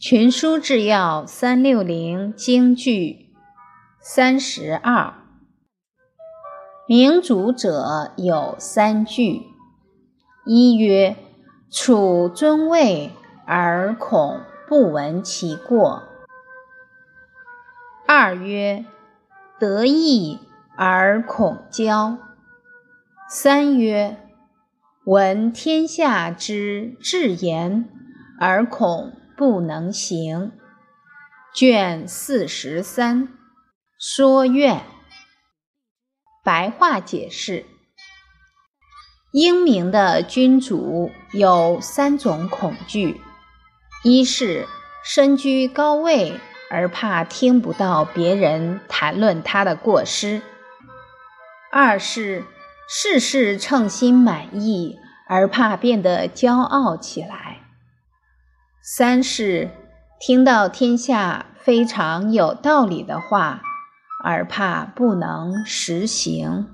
群书治要三六零京剧三十二，明主者有三句：一曰处尊位而恐不闻其过；二曰得意而恐骄；三曰闻天下之至言而恐。不能行。卷四十三说愿。白话解释：英明的君主有三种恐惧：一是身居高位而怕听不到别人谈论他的过失；二是事事称心满意而怕变得骄傲起来。三是听到天下非常有道理的话，而怕不能实行。